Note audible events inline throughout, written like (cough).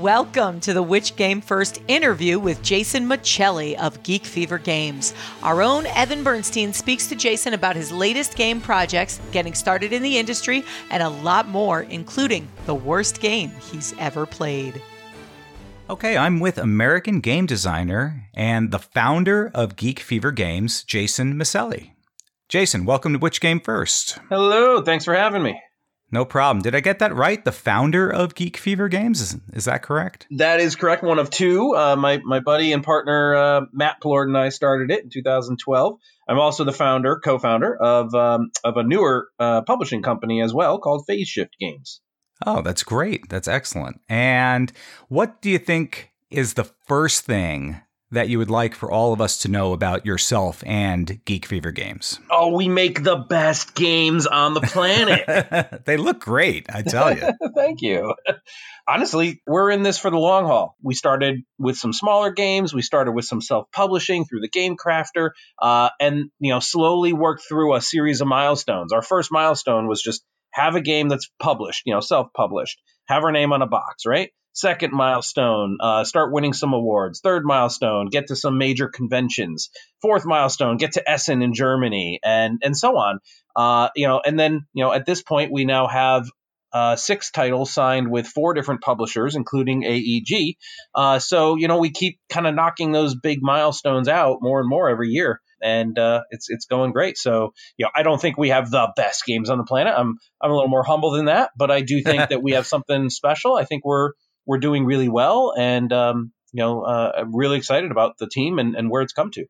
Welcome to the Which Game First interview with Jason Miceli of Geek Fever Games. Our own Evan Bernstein speaks to Jason about his latest game projects, getting started in the industry, and a lot more, including the worst game he's ever played. Okay, I'm with American game designer and the founder of Geek Fever Games, Jason Miceli. Jason, welcome to Which Game First. Hello, thanks for having me. No problem. Did I get that right? The founder of Geek Fever Games is, is that correct? That is correct. One of two. Uh, my my buddy and partner uh, Matt Plord and I started it in 2012. I'm also the founder, co-founder of um, of a newer uh, publishing company as well called Phase Shift Games. Oh, that's great. That's excellent. And what do you think is the first thing that you would like for all of us to know about yourself and Geek Fever Games? Oh, we make the best games on the planet. (laughs) they look great, I tell you. (laughs) Thank you. Honestly, we're in this for the long haul. We started with some smaller games. We started with some self-publishing through the Game Crafter, uh, and you know, slowly worked through a series of milestones. Our first milestone was just have a game that's published, you know, self-published, have our name on a box, right? Second milestone, uh, start winning some awards. Third milestone, get to some major conventions. Fourth milestone, get to Essen in Germany, and and so on. Uh, you know, and then you know at this point we now have uh, six titles signed with four different publishers, including AEG. Uh, so you know we keep kind of knocking those big milestones out more and more every year, and uh, it's it's going great. So you know I don't think we have the best games on the planet. I'm I'm a little more humble than that, but I do (laughs) think that we have something special. I think we're we're doing really well, and um, you know, uh, I'm really excited about the team and, and where it's come to.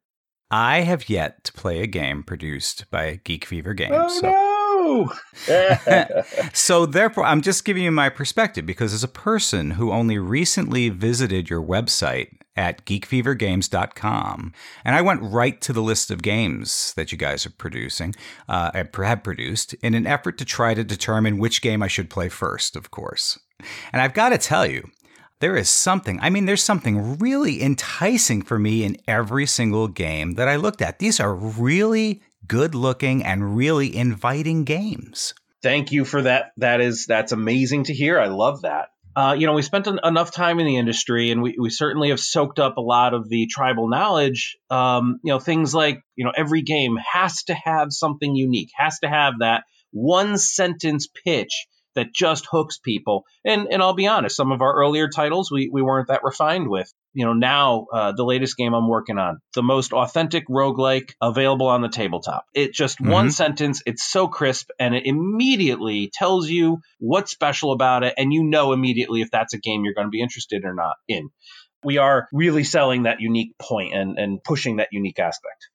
I have yet to play a game produced by Geek Fever Games. Oh, so. no! (laughs) so, therefore, I'm just giving you my perspective because as a person who only recently visited your website at geekfevergames.com, and I went right to the list of games that you guys are producing, uh, have produced, in an effort to try to determine which game I should play first, of course. And I've got to tell you, there is something, I mean, there's something really enticing for me in every single game that I looked at. These are really good looking and really inviting games. Thank you for that. That is, that's amazing to hear. I love that. Uh, you know, we spent enough time in the industry, and we, we certainly have soaked up a lot of the tribal knowledge. Um, you know, things like you know, every game has to have something unique, has to have that one sentence pitch that just hooks people. And and I'll be honest, some of our earlier titles we we weren't that refined with. You know, now uh, the latest game I'm working on, the most authentic roguelike available on the tabletop. It just mm-hmm. one sentence, it's so crisp and it immediately tells you what's special about it and you know immediately if that's a game you're going to be interested or not in. We are really selling that unique point and, and pushing that unique aspect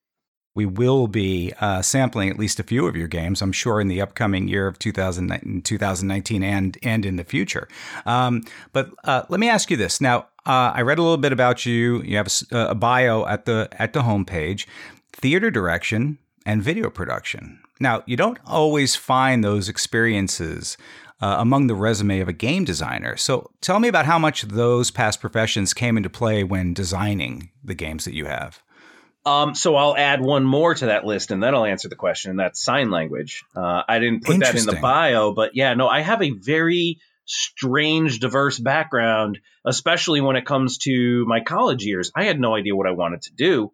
we will be uh, sampling at least a few of your games, I'm sure, in the upcoming year of 2019 and and in the future. Um, but uh, let me ask you this. Now, uh, I read a little bit about you. You have a, a bio at the at the homepage, theater direction and video production. Now, you don't always find those experiences uh, among the resume of a game designer. So tell me about how much those past professions came into play when designing the games that you have. Um, so I'll add one more to that list, and then I'll answer the question. And that's sign language. Uh, I didn't put that in the bio, but yeah, no, I have a very strange, diverse background, especially when it comes to my college years. I had no idea what I wanted to do.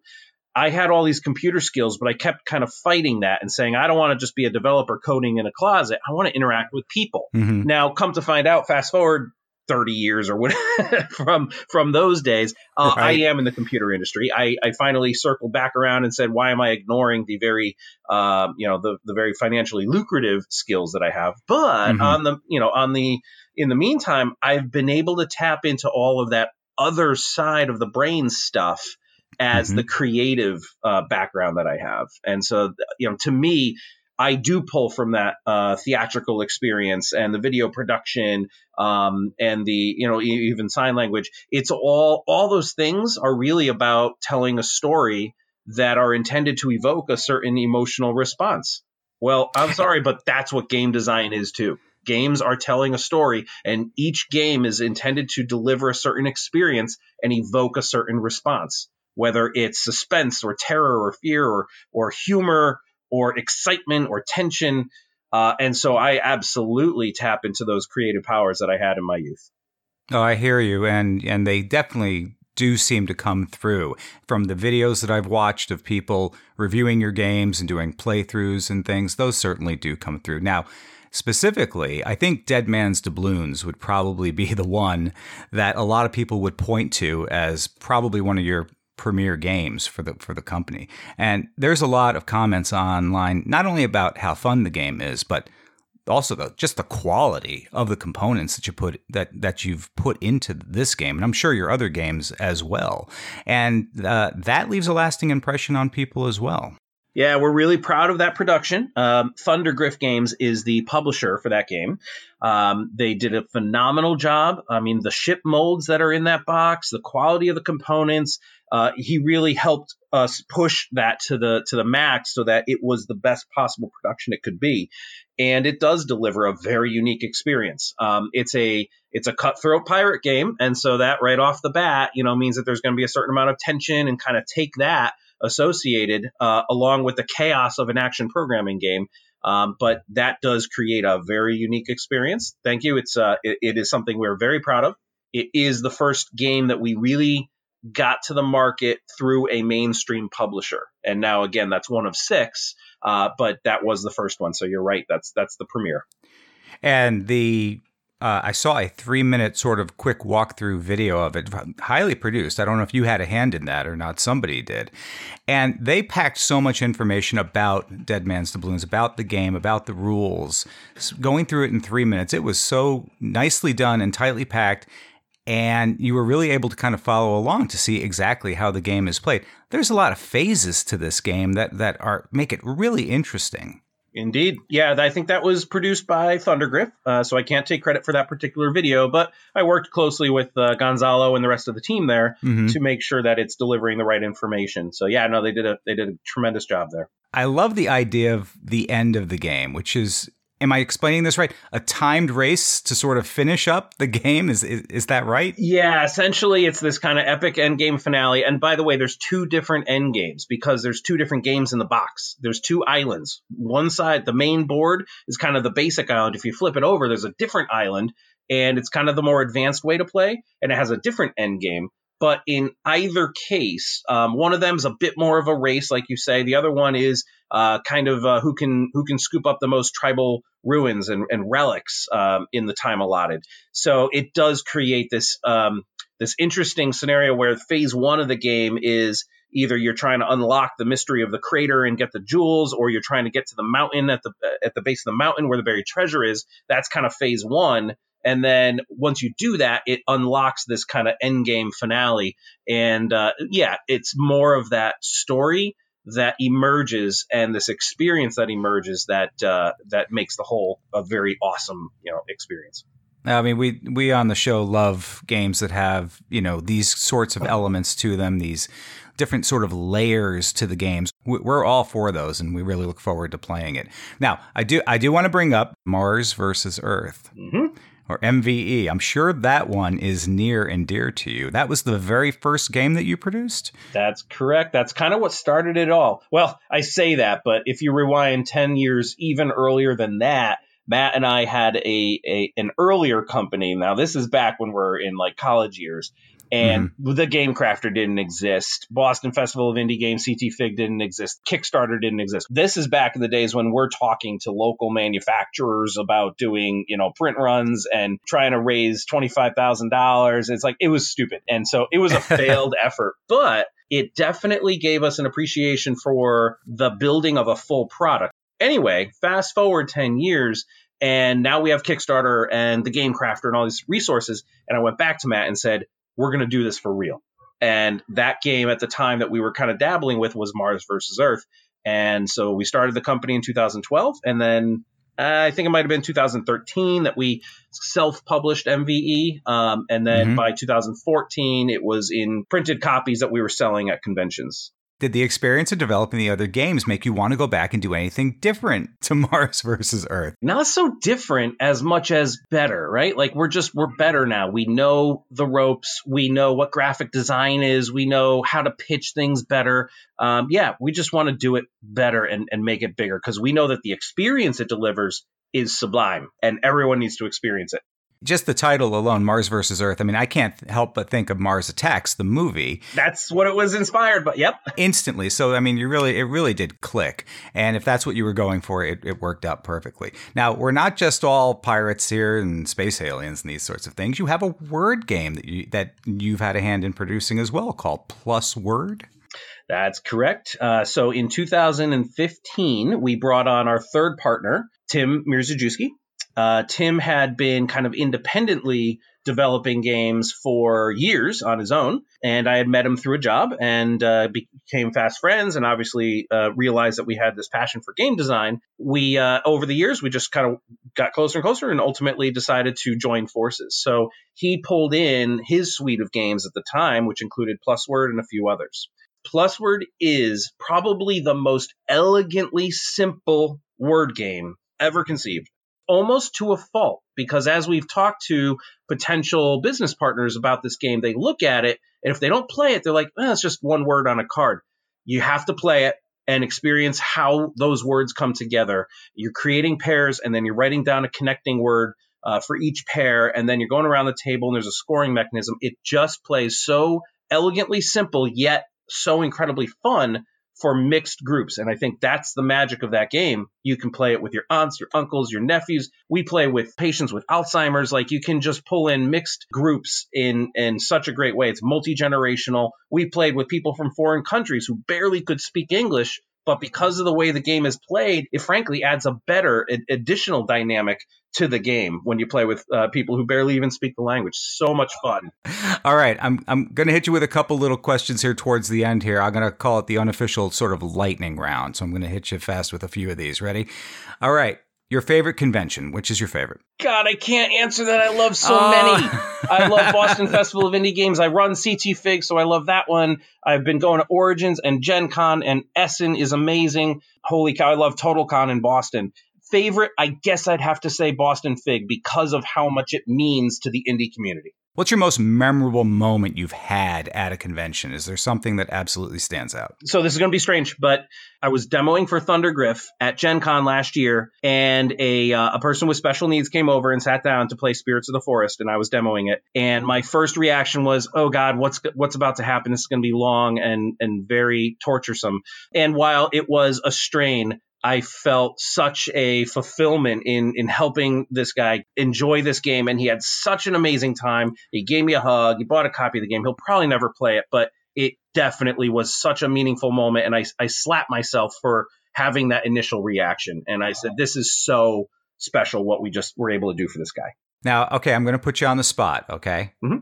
I had all these computer skills, but I kept kind of fighting that and saying, I don't want to just be a developer coding in a closet. I want to interact with people. Mm-hmm. Now, come to find out, fast forward 30 years or what (laughs) from from those days uh, right. i am in the computer industry I, I finally circled back around and said why am i ignoring the very uh, you know the, the very financially lucrative skills that i have but mm-hmm. on the you know on the in the meantime i've been able to tap into all of that other side of the brain stuff as mm-hmm. the creative uh, background that i have and so you know to me I do pull from that uh, theatrical experience and the video production um, and the you know even sign language. It's all all those things are really about telling a story that are intended to evoke a certain emotional response. Well, I'm (laughs) sorry, but that's what game design is too. Games are telling a story, and each game is intended to deliver a certain experience and evoke a certain response, whether it's suspense or terror or fear or, or humor or excitement or tension. Uh, and so I absolutely tap into those creative powers that I had in my youth. Oh, I hear you, and and they definitely do seem to come through from the videos that I've watched of people reviewing your games and doing playthroughs and things. Those certainly do come through. Now, specifically, I think Dead Man's Doubloons would probably be (laughs) the one that a lot of people would point to as probably one of your premier games for the for the company. And there's a lot of comments online not only about how fun the game is, but also the just the quality of the components that you put that that you've put into this game, and I'm sure your other games as well. And uh, that leaves a lasting impression on people as well. Yeah, we're really proud of that production. Um, Thundergryph Games is the publisher for that game. Um, they did a phenomenal job. I mean, the ship molds that are in that box, the quality of the components. Uh, he really helped us push that to the to the max so that it was the best possible production it could be, and it does deliver a very unique experience. Um, it's a it's a cutthroat pirate game, and so that right off the bat, you know, means that there's going to be a certain amount of tension and kind of take that associated uh, along with the chaos of an action programming game. Um, but that does create a very unique experience. Thank you. It's uh, it, it is something we're very proud of. It is the first game that we really got to the market through a mainstream publisher, and now again that's one of six. Uh, but that was the first one, so you're right. That's that's the premiere. And the uh, I saw a three minute sort of quick walkthrough video of it, highly produced. I don't know if you had a hand in that or not. Somebody did. And they packed so much information about Dead Man's Doubloons, about the game, about the rules. Going through it in three minutes, it was so nicely done and tightly packed. And you were really able to kind of follow along to see exactly how the game is played. There's a lot of phases to this game that, that are make it really interesting. Indeed. Yeah, I think that was produced by Thundergryph, uh, so I can't take credit for that particular video, but I worked closely with uh, Gonzalo and the rest of the team there mm-hmm. to make sure that it's delivering the right information. So yeah, no, they did a they did a tremendous job there. I love the idea of the end of the game, which is am I explaining this right? A timed race to sort of finish up the game is is, is that right? Yeah, essentially it's this kind of epic end game finale. And by the way, there's two different end games because there's two different games in the box. There's two islands. One side, the main board is kind of the basic island. If you flip it over, there's a different island and it's kind of the more advanced way to play and it has a different end game. But in either case, um, one of them is a bit more of a race, like you say. The other one is uh, kind of uh, who can who can scoop up the most tribal ruins and, and relics um, in the time allotted. So it does create this um, this interesting scenario where phase one of the game is either you're trying to unlock the mystery of the crater and get the jewels, or you're trying to get to the mountain at the at the base of the mountain where the buried treasure is. That's kind of phase one. And then once you do that, it unlocks this kind of end game finale. And uh, yeah, it's more of that story that emerges and this experience that emerges that uh, that makes the whole a very awesome you know experience. I mean, we we on the show love games that have you know these sorts of elements to them, these different sort of layers to the games. We're all for those, and we really look forward to playing it. Now, I do I do want to bring up Mars versus Earth. Mm-hmm or MVE. I'm sure that one is near and dear to you. That was the very first game that you produced? That's correct. That's kind of what started it all. Well, I say that, but if you rewind 10 years even earlier than that, Matt and I had a, a an earlier company. Now this is back when we're in like college years, and mm-hmm. the Game Crafter didn't exist. Boston Festival of Indie Games, CT Fig didn't exist. Kickstarter didn't exist. This is back in the days when we're talking to local manufacturers about doing, you know, print runs and trying to raise $25,000. It's like, it was stupid. And so it was a (laughs) failed effort, but it definitely gave us an appreciation for the building of a full product. Anyway, fast forward 10 years, and now we have Kickstarter and the Game Crafter and all these resources. And I went back to Matt and said, we're going to do this for real. And that game at the time that we were kind of dabbling with was Mars versus Earth. And so we started the company in 2012. And then uh, I think it might have been 2013 that we self published MVE. Um, and then mm-hmm. by 2014, it was in printed copies that we were selling at conventions. Did the experience of developing the other games make you want to go back and do anything different (laughs) to Mars versus Earth? Not so different as much as better, right? Like we're just we're better now. We know the ropes. We know what graphic design is. We know how to pitch things better. Um, yeah, we just want to do it better and, and make it bigger because we know that the experience it delivers is sublime and everyone needs to experience it. Just the title alone, Mars versus Earth. I mean, I can't help but think of Mars Attacks, the movie. That's what it was inspired by. Yep. Instantly. So I mean, you really, it really did click. And if that's what you were going for, it, it worked out perfectly. Now we're not just all pirates here and space aliens and these sorts of things. You have a word game that you that you've had a hand in producing as well, called Plus Word. That's correct. Uh, so in 2015, we brought on our third partner, Tim Mirzajewski. Uh, Tim had been kind of independently developing games for years on his own, and I had met him through a job and uh, became fast friends, and obviously uh, realized that we had this passion for game design. We uh, over the years we just kind of got closer and closer, and ultimately decided to join forces. So he pulled in his suite of games at the time, which included Plusword and a few others. Plusword is probably the most elegantly simple word game ever conceived almost to a fault because as we've talked to potential business partners about this game, they look at it and if they don't play it, they're like, eh, it's just one word on a card. You have to play it and experience how those words come together. You're creating pairs and then you're writing down a connecting word uh, for each pair, and then you're going around the table and there's a scoring mechanism. It just plays so elegantly simple, yet so incredibly fun for mixed groups. And I think that's the magic of that game. You can play it with your aunts, your uncles, your nephews. We play with patients with Alzheimer's. Like you can just pull in mixed groups in, in such a great way. It's multi generational. We played with people from foreign countries who barely could speak English. But because of the way the game is played, it frankly adds a better additional dynamic to the game when you play with uh, people who barely even speak the language. So much fun. (laughs) All right, I'm I'm going to hit you with a couple little questions here towards the end. Here, I'm going to call it the unofficial sort of lightning round. So I'm going to hit you fast with a few of these. Ready? All right. Your favorite convention? Which is your favorite? God, I can't answer that. I love so uh. many. (laughs) I love Boston Festival of Indie Games. I run CT Fig, so I love that one. I've been going to Origins and Gen Con, and Essen is amazing. Holy cow, I love Total Con in Boston favorite, I guess I'd have to say Boston Fig because of how much it means to the indie community. What's your most memorable moment you've had at a convention? Is there something that absolutely stands out? So this is going to be strange, but I was demoing for Thundergryph at Gen Con last year, and a uh, a person with special needs came over and sat down to play Spirits of the Forest, and I was demoing it. And my first reaction was, "Oh God, what's what's about to happen? This is going to be long and and very torturesome." And while it was a strain, I felt such a fulfillment in in helping this guy enjoy this game, and he had such an amazing time. He gave me a hug. He bought a copy of the game. He'll probably never play it, but it definitely was such a meaningful moment, and I I slapped myself for having that initial reaction, and I said, "This is so special what we just were able to do for this guy." Now, okay, I'm going to put you on the spot. Okay. Mm-hmm.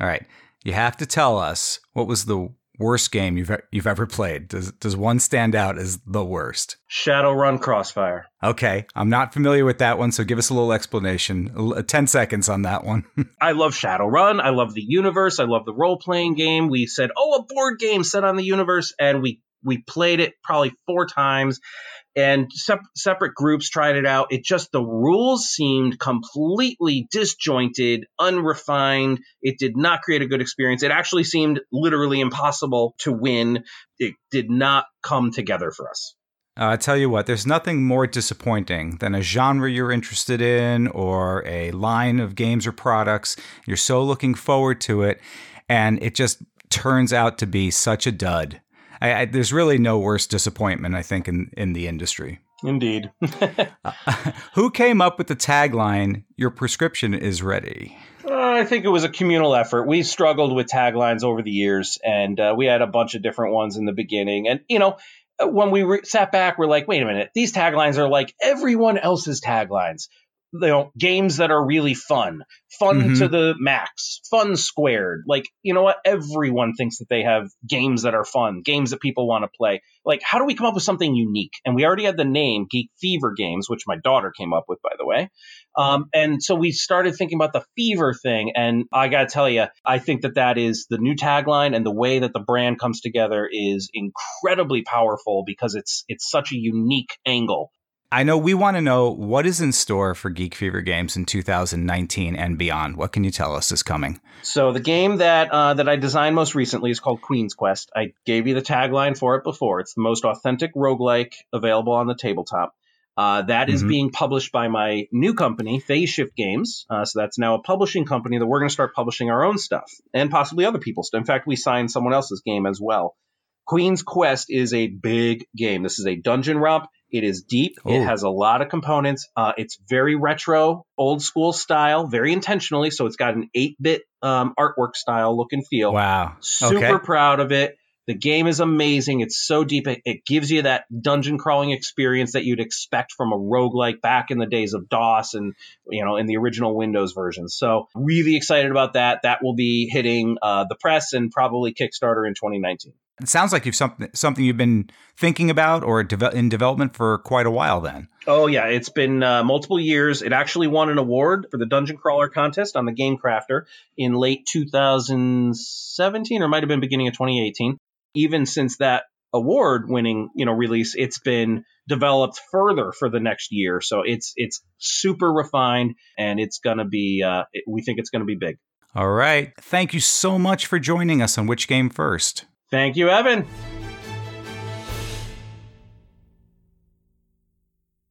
All right. You have to tell us what was the worst game you've you've ever played? Does does one stand out as the worst? Shadowrun Crossfire. Okay, I'm not familiar with that one, so give us a little explanation. Uh, ten seconds on that one. (laughs) I love Shadowrun. I love the universe. I love the role playing game. We said, oh, a board game set on the universe, and we we played it probably four times and sep- separate groups tried it out. It just, the rules seemed completely disjointed, unrefined. It did not create a good experience. It actually seemed literally impossible to win. It did not come together for us. Uh, I tell you what, there's nothing more disappointing than a genre you're interested in or a line of games or products. You're so looking forward to it, and it just turns out to be such a dud. I, I, there's really no worse disappointment, I think, in, in the industry. Indeed. uh, (laughs) (laughs) who came up with the tagline, Your prescription is ready? Uh, I think it was a communal effort. We struggled with taglines over the years, and uh, we had a bunch of different ones in the beginning. And, you know, when we re- sat back, we're like, wait a minute, these taglines are like everyone else's taglines you know games that are really fun. Fun mm-hmm. to the max. Fun squared. Like you know what? Everyone thinks that they have games that are fun games that people want to play. Like how do we come up with something unique? And we already had the name geek fever games which my daughter came up with by the way. Um, and so we started thinking about the fever thing and i gotta tell you i think that that is the new tagline and the way that the brand comes together is incredibly powerful because it's it's such a unique angle I know we want to know what is in store for Geek Fever Games in 2019 and beyond. What can you tell us is coming? So the game that uh, that I designed most recently is called Queen's Quest. I gave you the tagline for it before. It's the most authentic roguelike available on the tabletop. Uh, that is mm-hmm. being published by my new company, Phase Shift Games. Uh, so that's now a publishing company that we're going to start publishing our own stuff and possibly other people's. Stuff. In fact, we signed someone else's game as well. Queen's Quest is a big game. This is a dungeon romp. It is deep. Ooh. It has a lot of components. Uh, it's very retro, old school style, very intentionally. So it's got an 8 bit um, artwork style look and feel. Wow. Super okay. proud of it. The game is amazing. It's so deep. It, it, gives you that dungeon crawling experience that you'd expect from a roguelike back in the days of DOS and, you know, in the original Windows version. So really excited about that. That will be hitting uh, the press and probably Kickstarter in 2019. It sounds like you've something something you've been thinking about or in development for quite a while. Then. Oh yeah, it's been uh, multiple years. It actually won an award for the Dungeon Crawler contest on the Game Crafter in late 2017, or might have been beginning of 2018. Even since that award-winning, you know, release, it's been developed further for the next year. So it's it's super refined, and it's gonna be. Uh, we think it's gonna be big. All right. Thank you so much for joining us on Which Game First. Thank you, Evan.